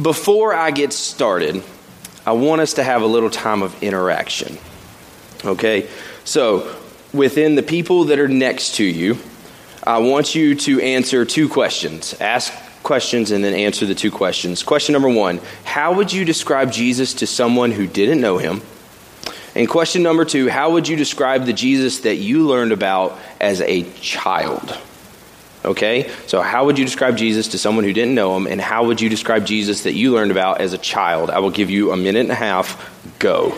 before I get started, I want us to have a little time of interaction. Okay? So, within the people that are next to you, I want you to answer two questions. Ask questions and then answer the two questions. Question number one How would you describe Jesus to someone who didn't know him? And question number two How would you describe the Jesus that you learned about as a child? Okay? So, how would you describe Jesus to someone who didn't know him? And how would you describe Jesus that you learned about as a child? I will give you a minute and a half. Go.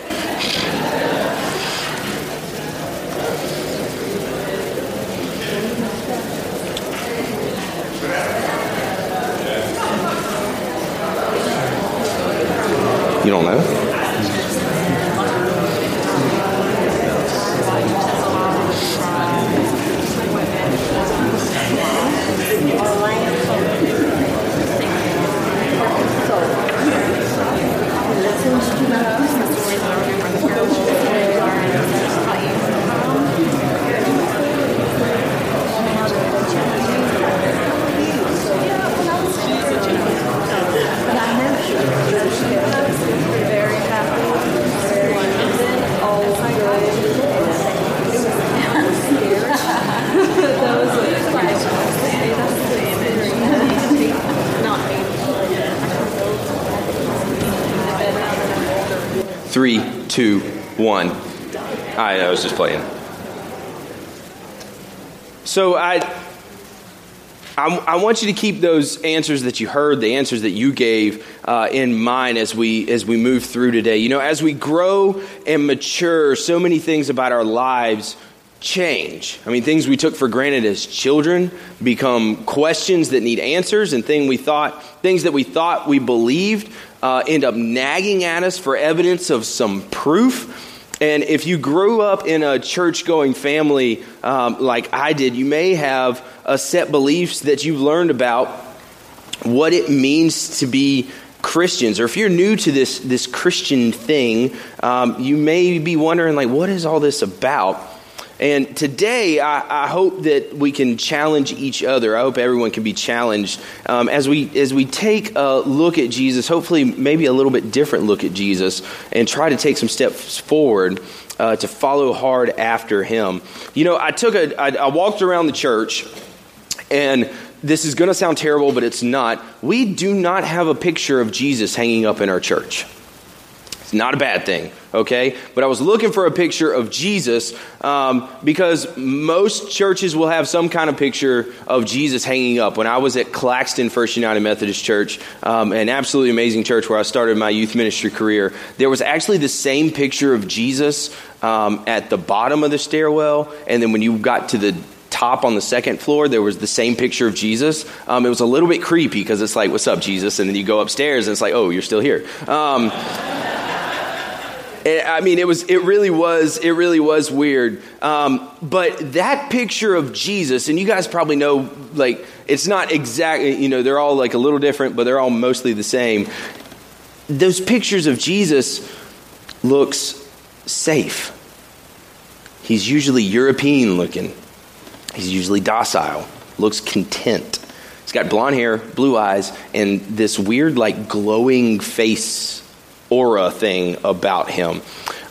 You don't know? One. I, I was just playing. So I, I, I want you to keep those answers that you heard, the answers that you gave, uh, in mind as we as we move through today. You know, as we grow and mature, so many things about our lives change. I mean, things we took for granted as children become questions that need answers, and thing we thought things that we thought we believed uh, end up nagging at us for evidence of some proof. And if you grew up in a church going family um, like I did, you may have a set beliefs that you've learned about what it means to be Christians. Or if you're new to this, this Christian thing, um, you may be wondering, like, what is all this about? And today, I, I, hope that we can challenge each other. I hope everyone can be challenged um, as we as we take a look at Jesus. Hopefully, maybe a little bit different look at Jesus, and try to take some steps forward uh, to follow hard after Him. You know, I took a I, I walked around the church, and this is going to sound terrible, but it's not. We do not have a picture of Jesus hanging up in our church. It's not a bad thing, okay? But I was looking for a picture of Jesus um, because most churches will have some kind of picture of Jesus hanging up. When I was at Claxton First United Methodist Church, um, an absolutely amazing church where I started my youth ministry career, there was actually the same picture of Jesus um, at the bottom of the stairwell, and then when you got to the top on the second floor, there was the same picture of Jesus. Um, it was a little bit creepy because it's like, "What's up, Jesus?" And then you go upstairs and it's like, "Oh, you're still here." Um, I mean, it was, it really was, it really was weird. Um, but that picture of Jesus, and you guys probably know, like, it's not exactly, you know, they're all like a little different, but they're all mostly the same. Those pictures of Jesus looks safe. He's usually European looking. He's usually docile, looks content. He's got blonde hair, blue eyes, and this weird, like, glowing face aura thing about him.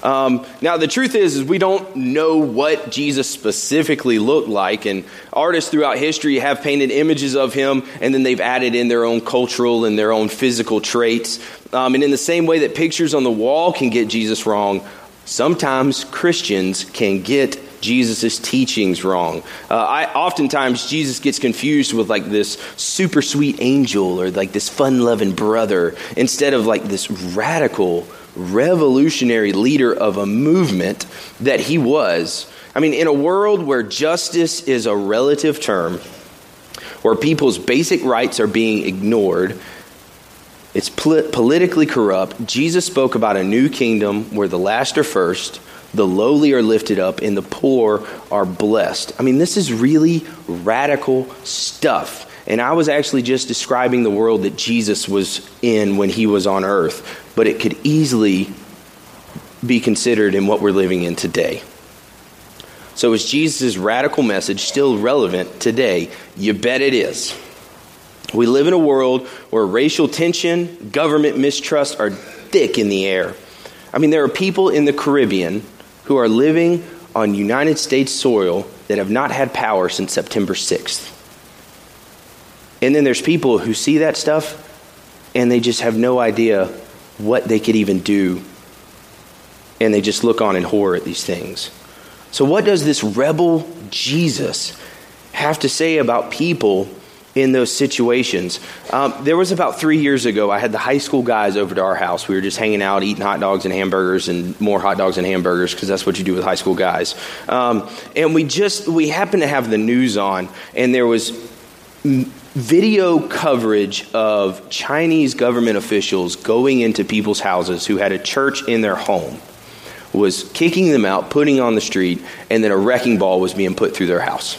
Um, now, the truth is, is we don't know what Jesus specifically looked like, and artists throughout history have painted images of him, and then they've added in their own cultural and their own physical traits. Um, and in the same way that pictures on the wall can get Jesus wrong, sometimes Christians can get Jesus' teachings wrong. Uh, I oftentimes Jesus gets confused with like this super sweet angel or like this fun loving brother instead of like this radical, revolutionary leader of a movement that he was. I mean, in a world where justice is a relative term, where people's basic rights are being ignored, it's politically corrupt. Jesus spoke about a new kingdom where the last are first the lowly are lifted up, and the poor are blessed. I mean, this is really radical stuff. And I was actually just describing the world that Jesus was in when he was on earth, but it could easily be considered in what we're living in today. So, is Jesus' radical message still relevant today? You bet it is. We live in a world where racial tension, government mistrust are thick in the air. I mean, there are people in the Caribbean who are living on United States soil that have not had power since September 6th. And then there's people who see that stuff and they just have no idea what they could even do. And they just look on in horror at these things. So, what does this rebel Jesus have to say about people in those situations? Um, there was about three years ago, I had the high school guys over to our house. We were just hanging out, eating hot dogs and hamburgers, and more hot dogs and hamburgers because that's what you do with high school guys. Um, and we just we happened to have the news on, and there was video coverage of Chinese government officials going into people's houses who had a church in their home, was kicking them out, putting on the street, and then a wrecking ball was being put through their house.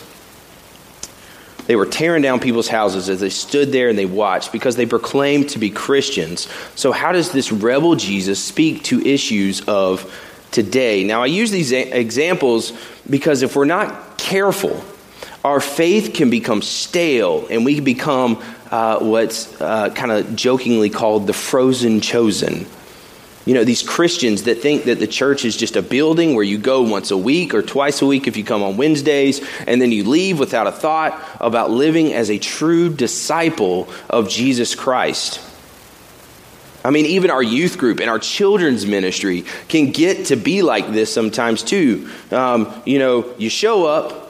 They were tearing down people's houses as they stood there and they watched because they proclaimed to be Christians. So, how does this rebel Jesus speak to issues of today? Now, I use these examples because if we're not careful, our faith can become stale and we can become uh, what's uh, kind of jokingly called the frozen chosen. You know, these Christians that think that the church is just a building where you go once a week or twice a week if you come on Wednesdays, and then you leave without a thought about living as a true disciple of Jesus Christ. I mean, even our youth group and our children's ministry can get to be like this sometimes too. Um, you know, you show up,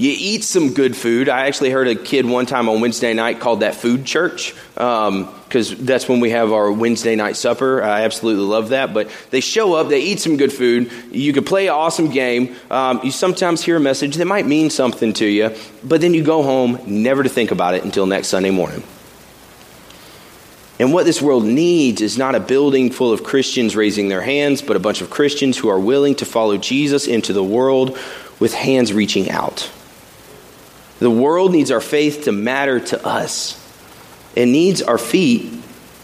you eat some good food. I actually heard a kid one time on Wednesday night called that food church because um, that's when we have our Wednesday night supper. I absolutely love that. But they show up, they eat some good food. You could play an awesome game. Um, you sometimes hear a message that might mean something to you, but then you go home never to think about it until next Sunday morning. And what this world needs is not a building full of Christians raising their hands, but a bunch of Christians who are willing to follow Jesus into the world with hands reaching out. The world needs our faith to matter to us. It needs our feet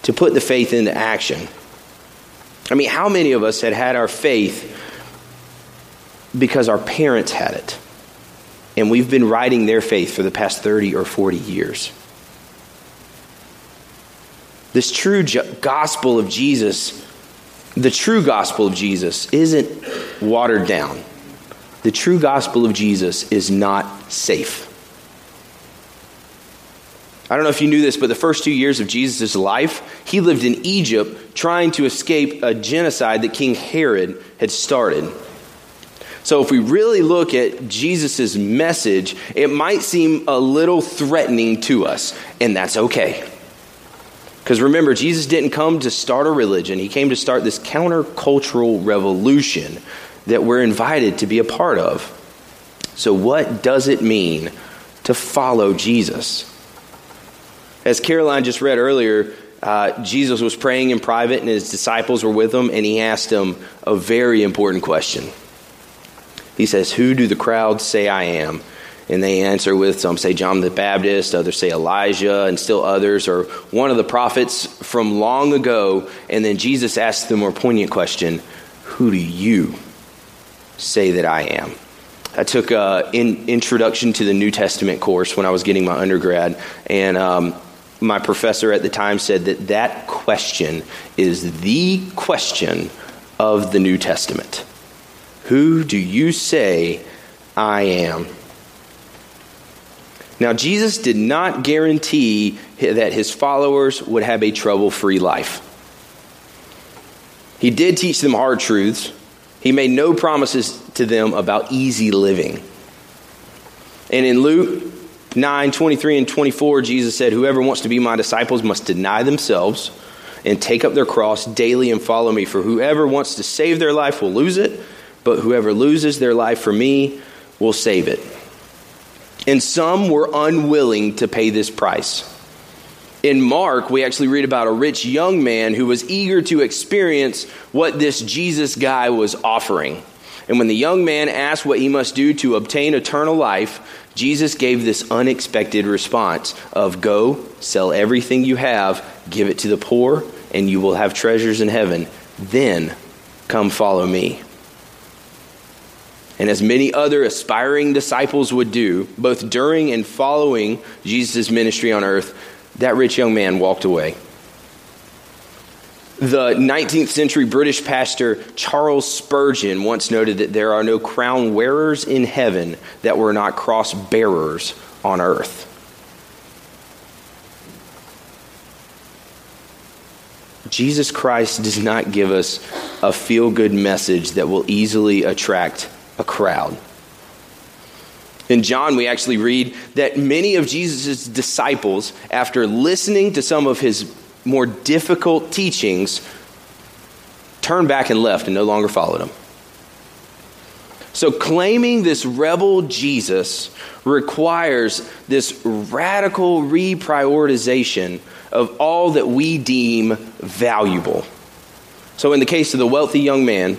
to put the faith into action. I mean, how many of us had had our faith because our parents had it? And we've been riding their faith for the past 30 or 40 years. This true gospel of Jesus, the true gospel of Jesus, isn't watered down. The true gospel of Jesus is not safe. I don't know if you knew this, but the first two years of Jesus' life, he lived in Egypt trying to escape a genocide that King Herod had started. So, if we really look at Jesus' message, it might seem a little threatening to us, and that's okay. Because remember, Jesus didn't come to start a religion, he came to start this countercultural revolution that we're invited to be a part of. So, what does it mean to follow Jesus? As Caroline just read earlier, uh, Jesus was praying in private and his disciples were with him, and he asked them a very important question. He says, Who do the crowds say I am? And they answer with some say John the Baptist, others say Elijah, and still others, are one of the prophets from long ago. And then Jesus asks the more poignant question Who do you say that I am? I took an in, introduction to the New Testament course when I was getting my undergrad, and um, my professor at the time said that that question is the question of the New Testament. Who do you say I am? Now, Jesus did not guarantee that his followers would have a trouble free life. He did teach them hard truths. He made no promises to them about easy living. And in Luke 9 23 and 24, Jesus said, Whoever wants to be my disciples must deny themselves and take up their cross daily and follow me. For whoever wants to save their life will lose it, but whoever loses their life for me will save it. And some were unwilling to pay this price. In Mark, we actually read about a rich young man who was eager to experience what this Jesus guy was offering. And when the young man asked what he must do to obtain eternal life, Jesus gave this unexpected response of go, sell everything you have, give it to the poor, and you will have treasures in heaven. Then come follow me. And as many other aspiring disciples would do, both during and following Jesus' ministry on earth, that rich young man walked away. The 19th century British pastor Charles Spurgeon once noted that there are no crown wearers in heaven that were not cross bearers on earth. Jesus Christ does not give us a feel good message that will easily attract a crowd. In John, we actually read that many of Jesus' disciples, after listening to some of his more difficult teachings, turned back and left and no longer followed him. So, claiming this rebel Jesus requires this radical reprioritization of all that we deem valuable. So, in the case of the wealthy young man,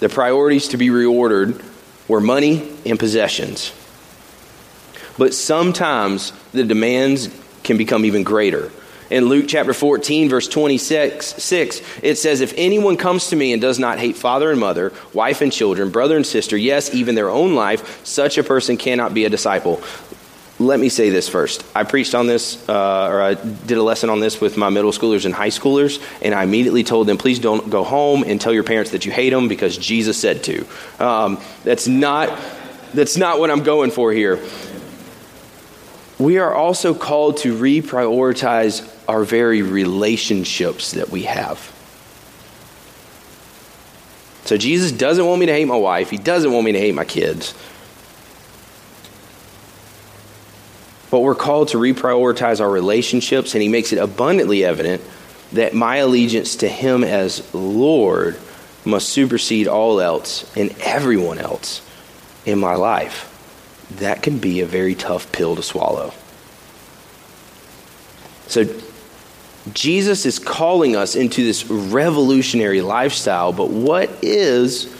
the priorities to be reordered were money and possessions. But sometimes the demands can become even greater. In Luke chapter 14, verse 26, 6, it says, If anyone comes to me and does not hate father and mother, wife and children, brother and sister, yes, even their own life, such a person cannot be a disciple. Let me say this first. I preached on this, uh, or I did a lesson on this with my middle schoolers and high schoolers, and I immediately told them, please don't go home and tell your parents that you hate them because Jesus said to. Um, that's not that's not what I'm going for here we are also called to reprioritize our very relationships that we have. So Jesus doesn't want me to hate my wife, He doesn't want me to hate my kids. But we're called to reprioritize our relationships, and He makes it abundantly evident that my allegiance to Him as Lord must supersede all else and everyone else in my life that can be a very tough pill to swallow. So, Jesus is calling us into this revolutionary lifestyle, but what is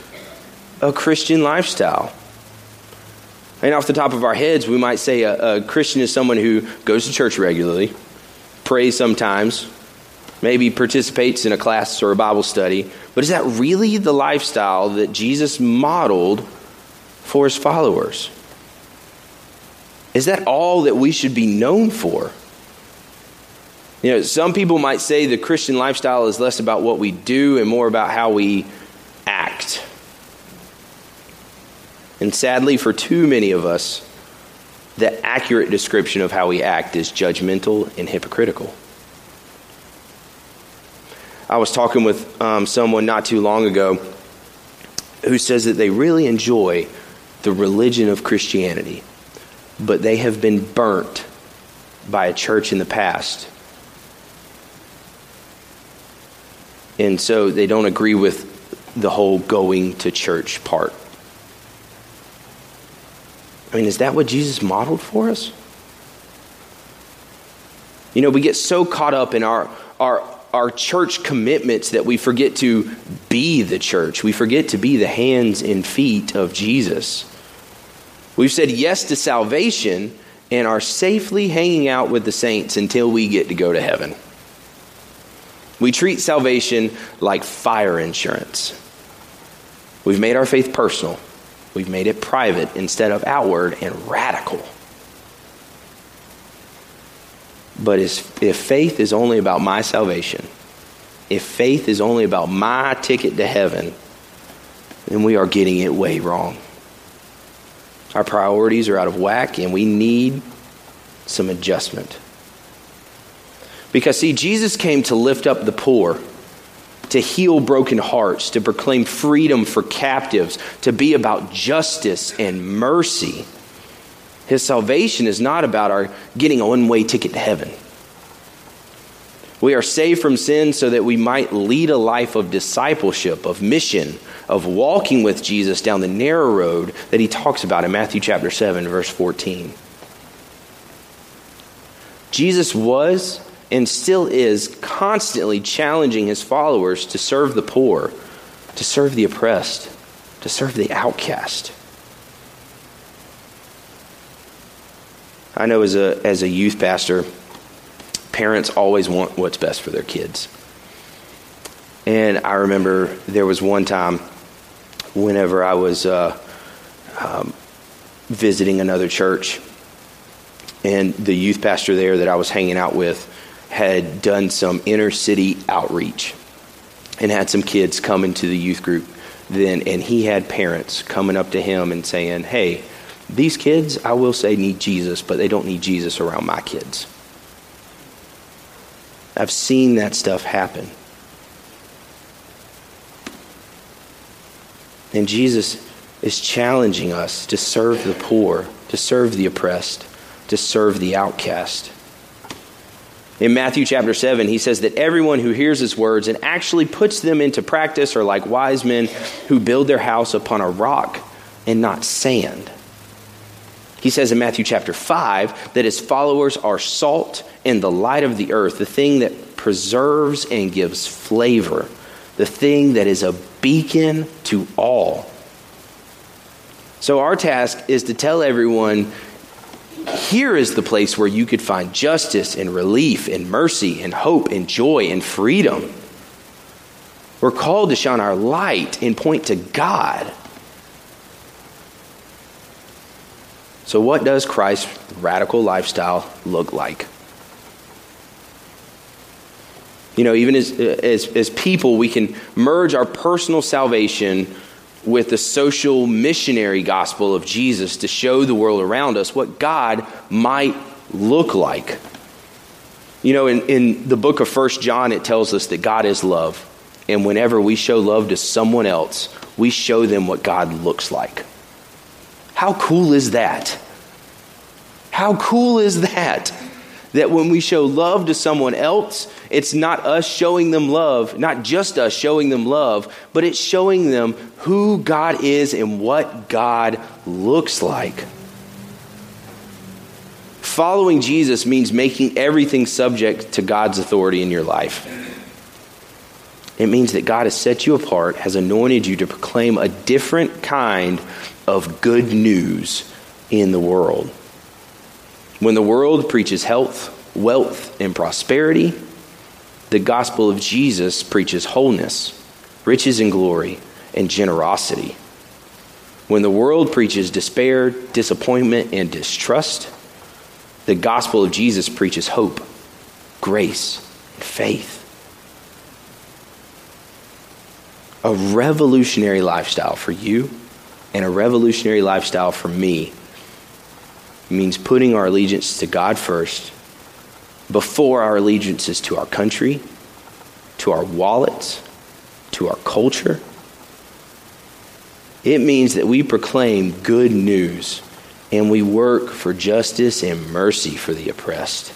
a Christian lifestyle? And off the top of our heads, we might say a, a Christian is someone who goes to church regularly, prays sometimes, maybe participates in a class or a Bible study. But is that really the lifestyle that Jesus modeled for his followers? Is that all that we should be known for? You know, some people might say the Christian lifestyle is less about what we do and more about how we act. And sadly, for too many of us, the accurate description of how we act is judgmental and hypocritical. I was talking with um, someone not too long ago who says that they really enjoy the religion of Christianity but they have been burnt by a church in the past. And so they don't agree with the whole going to church part. I mean, is that what Jesus modeled for us? You know, we get so caught up in our, our, our church commitments that we forget to be the church. We forget to be the hands and feet of Jesus. We've said yes to salvation and are safely hanging out with the saints until we get to go to heaven. We treat salvation like fire insurance. We've made our faith personal. We've made it private instead of outward and radical. But if faith is only about my salvation, if faith is only about my ticket to heaven, then we are getting it way wrong. Our priorities are out of whack, and we need some adjustment. Because, see, Jesus came to lift up the poor, to heal broken hearts, to proclaim freedom for captives, to be about justice and mercy. His salvation is not about our getting a one way ticket to heaven. We are saved from sin so that we might lead a life of discipleship, of mission, of walking with Jesus down the narrow road that he talks about in Matthew chapter 7, verse 14. Jesus was and still is constantly challenging his followers to serve the poor, to serve the oppressed, to serve the outcast. I know as a, as a youth pastor, parents always want what's best for their kids. And I remember there was one time whenever I was uh, um, visiting another church. And the youth pastor there that I was hanging out with had done some inner city outreach and had some kids come into the youth group then, and he had parents coming up to him and saying, Hey, these kids, I will say, need Jesus, but they don't need Jesus around my kids. I've seen that stuff happen. And Jesus is challenging us to serve the poor, to serve the oppressed, to serve the outcast. In Matthew chapter 7, he says that everyone who hears his words and actually puts them into practice are like wise men who build their house upon a rock and not sand. He says in Matthew chapter 5 that his followers are salt and the light of the earth, the thing that preserves and gives flavor, the thing that is a beacon to all. So, our task is to tell everyone here is the place where you could find justice and relief and mercy and hope and joy and freedom. We're called to shine our light and point to God. So, what does Christ's radical lifestyle look like? You know, even as, as, as people, we can merge our personal salvation with the social missionary gospel of Jesus to show the world around us what God might look like. You know, in, in the book of First John, it tells us that God is love. And whenever we show love to someone else, we show them what God looks like. How cool is that? How cool is that? That when we show love to someone else, it's not us showing them love, not just us showing them love, but it's showing them who God is and what God looks like. Following Jesus means making everything subject to God's authority in your life. It means that God has set you apart, has anointed you to proclaim a different kind of good news in the world. When the world preaches health, wealth, and prosperity, the gospel of Jesus preaches wholeness, riches and glory, and generosity. When the world preaches despair, disappointment, and distrust, the gospel of Jesus preaches hope, grace, and faith. A revolutionary lifestyle for you and a revolutionary lifestyle for me means putting our allegiance to God first before our allegiances to our country, to our wallets, to our culture. It means that we proclaim good news and we work for justice and mercy for the oppressed.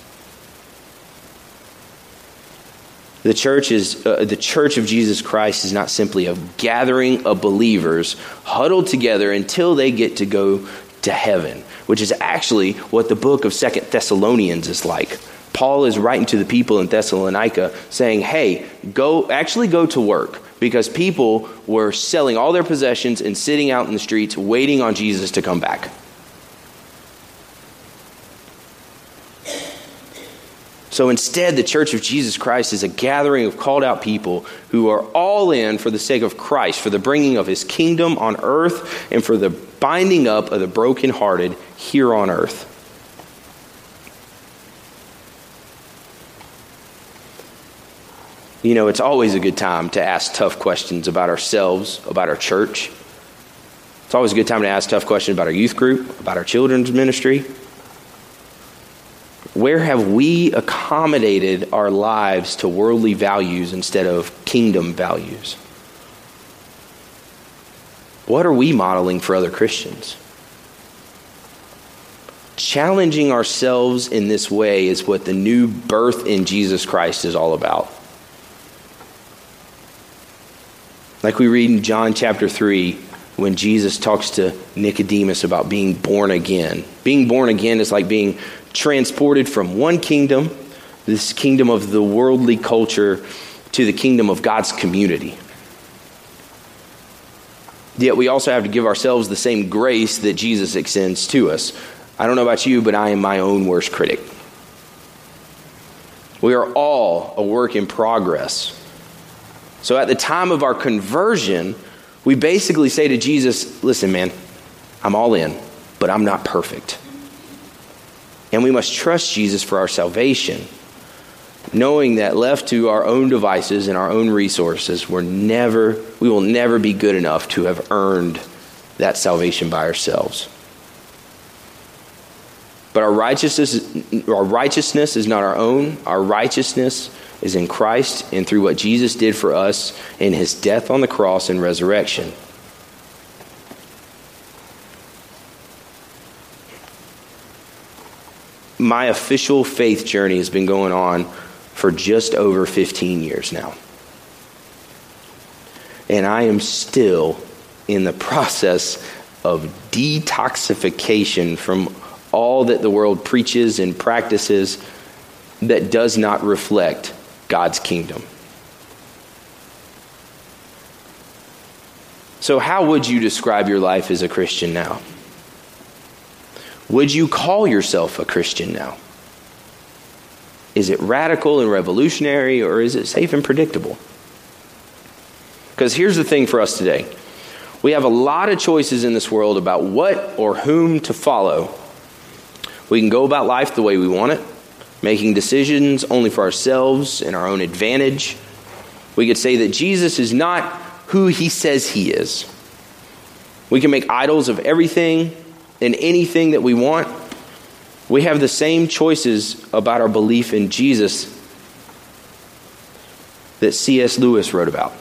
The church is uh, the church of Jesus Christ is not simply a gathering of believers huddled together until they get to go to heaven, which is actually what the book of Second Thessalonians is like. Paul is writing to the people in Thessalonica saying, hey, go, actually go to work because people were selling all their possessions and sitting out in the streets waiting on Jesus to come back. So instead, the Church of Jesus Christ is a gathering of called out people who are all in for the sake of Christ, for the bringing of his kingdom on earth, and for the binding up of the brokenhearted here on earth. you know, it's always a good time to ask tough questions about ourselves, about our church. It's always a good time to ask tough questions about our youth group, about our children's ministry. Where have we accommodated our lives to worldly values instead of kingdom values? What are we modeling for other Christians? Challenging ourselves in this way is what the new birth in Jesus Christ is all about. Like we read in John chapter 3 when Jesus talks to Nicodemus about being born again. Being born again is like being transported from one kingdom, this kingdom of the worldly culture, to the kingdom of God's community. Yet we also have to give ourselves the same grace that Jesus extends to us. I don't know about you, but I am my own worst critic. We are all a work in progress. So at the time of our conversion, we basically say to Jesus, Listen, man, I'm all in, but I'm not perfect. And we must trust Jesus for our salvation. knowing that left to our own devices and our own resources, we're never, we will never be good enough to have earned that salvation by ourselves. But our righteousness, our righteousness is not our own. Our righteousness is in Christ and through what Jesus did for us in his death on the cross and resurrection. My official faith journey has been going on for just over 15 years now. And I am still in the process of detoxification from all that the world preaches and practices that does not reflect God's kingdom. So, how would you describe your life as a Christian now? Would you call yourself a Christian now? Is it radical and revolutionary, or is it safe and predictable? Because here's the thing for us today we have a lot of choices in this world about what or whom to follow. We can go about life the way we want it, making decisions only for ourselves and our own advantage. We could say that Jesus is not who he says he is. We can make idols of everything and anything that we want we have the same choices about our belief in Jesus that C.S. Lewis wrote about.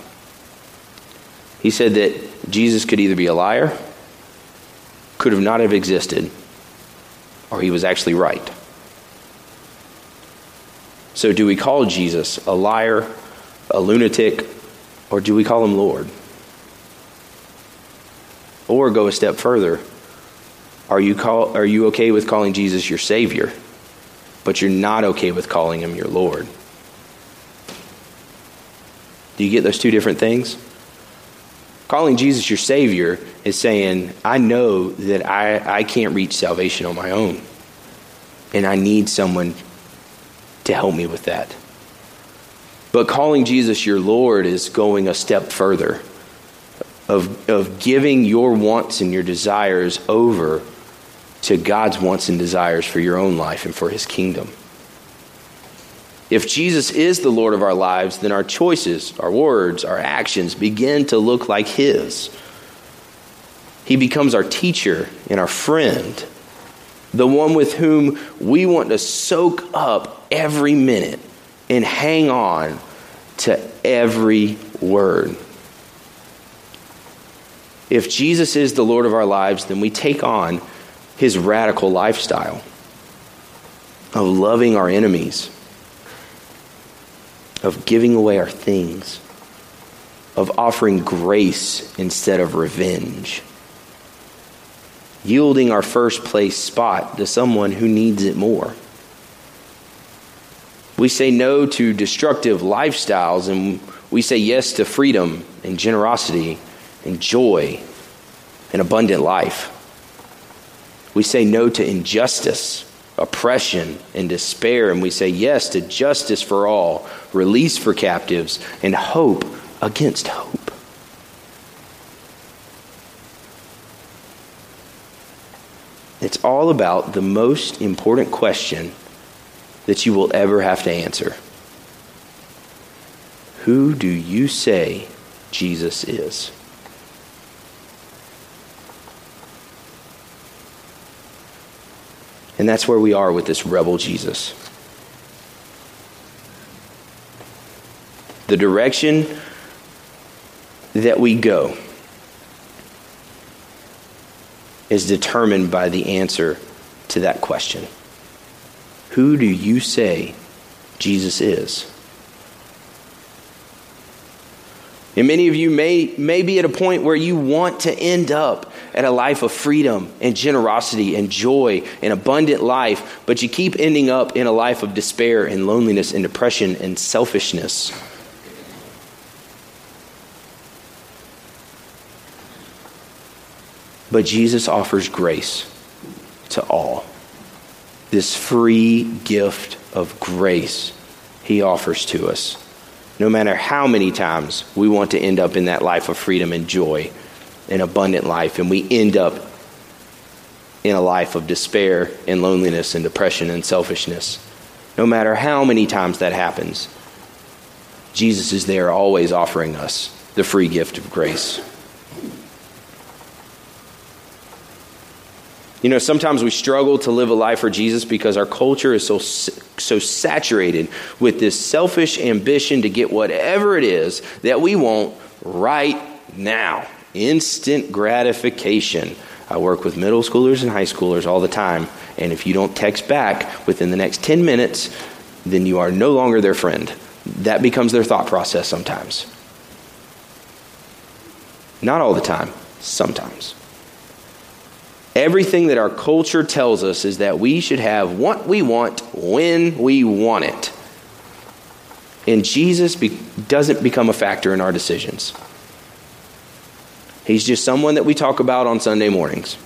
He said that Jesus could either be a liar, could have not have existed, or he was actually right. So, do we call Jesus a liar, a lunatic, or do we call him Lord? Or go a step further are you, call, are you okay with calling Jesus your Savior, but you're not okay with calling him your Lord? Do you get those two different things? Calling Jesus your Savior is saying, I know that I, I can't reach salvation on my own, and I need someone to help me with that. But calling Jesus your Lord is going a step further of, of giving your wants and your desires over to God's wants and desires for your own life and for his kingdom. If Jesus is the Lord of our lives, then our choices, our words, our actions begin to look like his. He becomes our teacher and our friend, the one with whom we want to soak up every minute and hang on to every word. If Jesus is the Lord of our lives, then we take on his radical lifestyle of loving our enemies, of giving away our things, of offering grace instead of revenge, yielding our first place spot to someone who needs it more. We say no to destructive lifestyles and we say yes to freedom and generosity and joy and abundant life. We say no to injustice, oppression, and despair, and we say yes to justice for all, release for captives, and hope against hope. It's all about the most important question that you will ever have to answer Who do you say Jesus is? And that's where we are with this rebel Jesus. The direction that we go is determined by the answer to that question Who do you say Jesus is? And many of you may, may be at a point where you want to end up at a life of freedom and generosity and joy and abundant life, but you keep ending up in a life of despair and loneliness and depression and selfishness. But Jesus offers grace to all. This free gift of grace he offers to us no matter how many times we want to end up in that life of freedom and joy and abundant life, and we end up in a life of despair and loneliness and depression and selfishness. no matter how many times that happens, Jesus is there always offering us the free gift of grace. You know, sometimes we struggle to live a life for Jesus because our culture is so so saturated with this selfish ambition to get whatever it is that we want right now. Instant gratification. I work with middle schoolers and high schoolers all the time, and if you don't text back within the next 10 minutes, then you are no longer their friend. That becomes their thought process sometimes. Not all the time, sometimes. Everything that our culture tells us is that we should have what we want when we want it. And Jesus be- doesn't become a factor in our decisions. He's just someone that we talk about on Sunday mornings.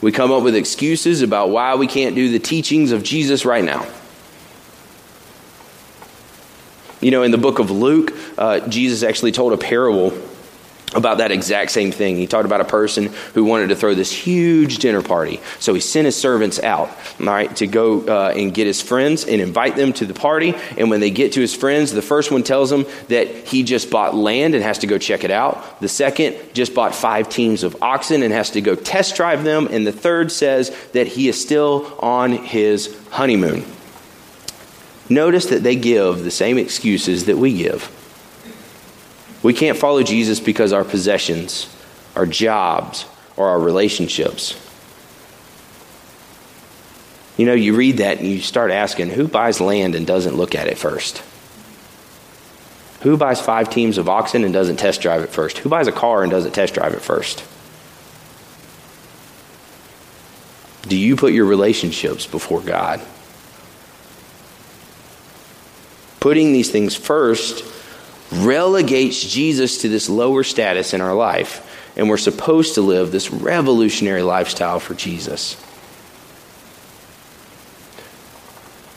We come up with excuses about why we can't do the teachings of Jesus right now. You know, in the book of Luke, uh, Jesus actually told a parable about that exact same thing. He talked about a person who wanted to throw this huge dinner party. So he sent his servants out, all right, to go uh, and get his friends and invite them to the party. And when they get to his friends, the first one tells them that he just bought land and has to go check it out. The second just bought five teams of oxen and has to go test drive them. And the third says that he is still on his honeymoon. Notice that they give the same excuses that we give. We can't follow Jesus because our possessions, our jobs, or our relationships. You know, you read that and you start asking who buys land and doesn't look at it first? Who buys five teams of oxen and doesn't test drive it first? Who buys a car and doesn't test drive it first? Do you put your relationships before God? Putting these things first relegates Jesus to this lower status in our life. And we're supposed to live this revolutionary lifestyle for Jesus.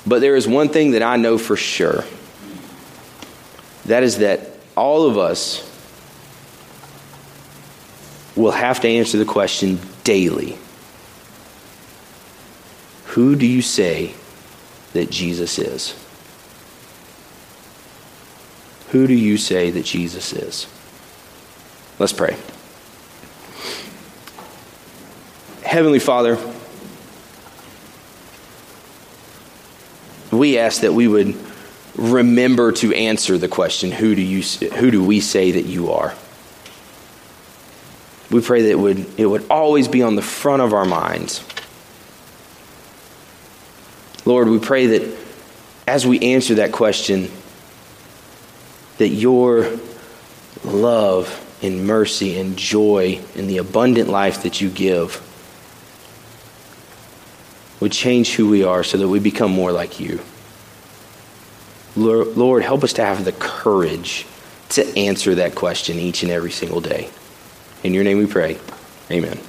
But there is one thing that I know for sure that is that all of us will have to answer the question daily Who do you say that Jesus is? Who do you say that Jesus is? Let's pray. Heavenly Father, we ask that we would remember to answer the question who do you who do we say that you are we pray that it would it would always be on the front of our minds lord we pray that as we answer that question that your love and mercy and joy and the abundant life that you give would change who we are so that we become more like you. Lord, help us to have the courage to answer that question each and every single day. In your name we pray. Amen.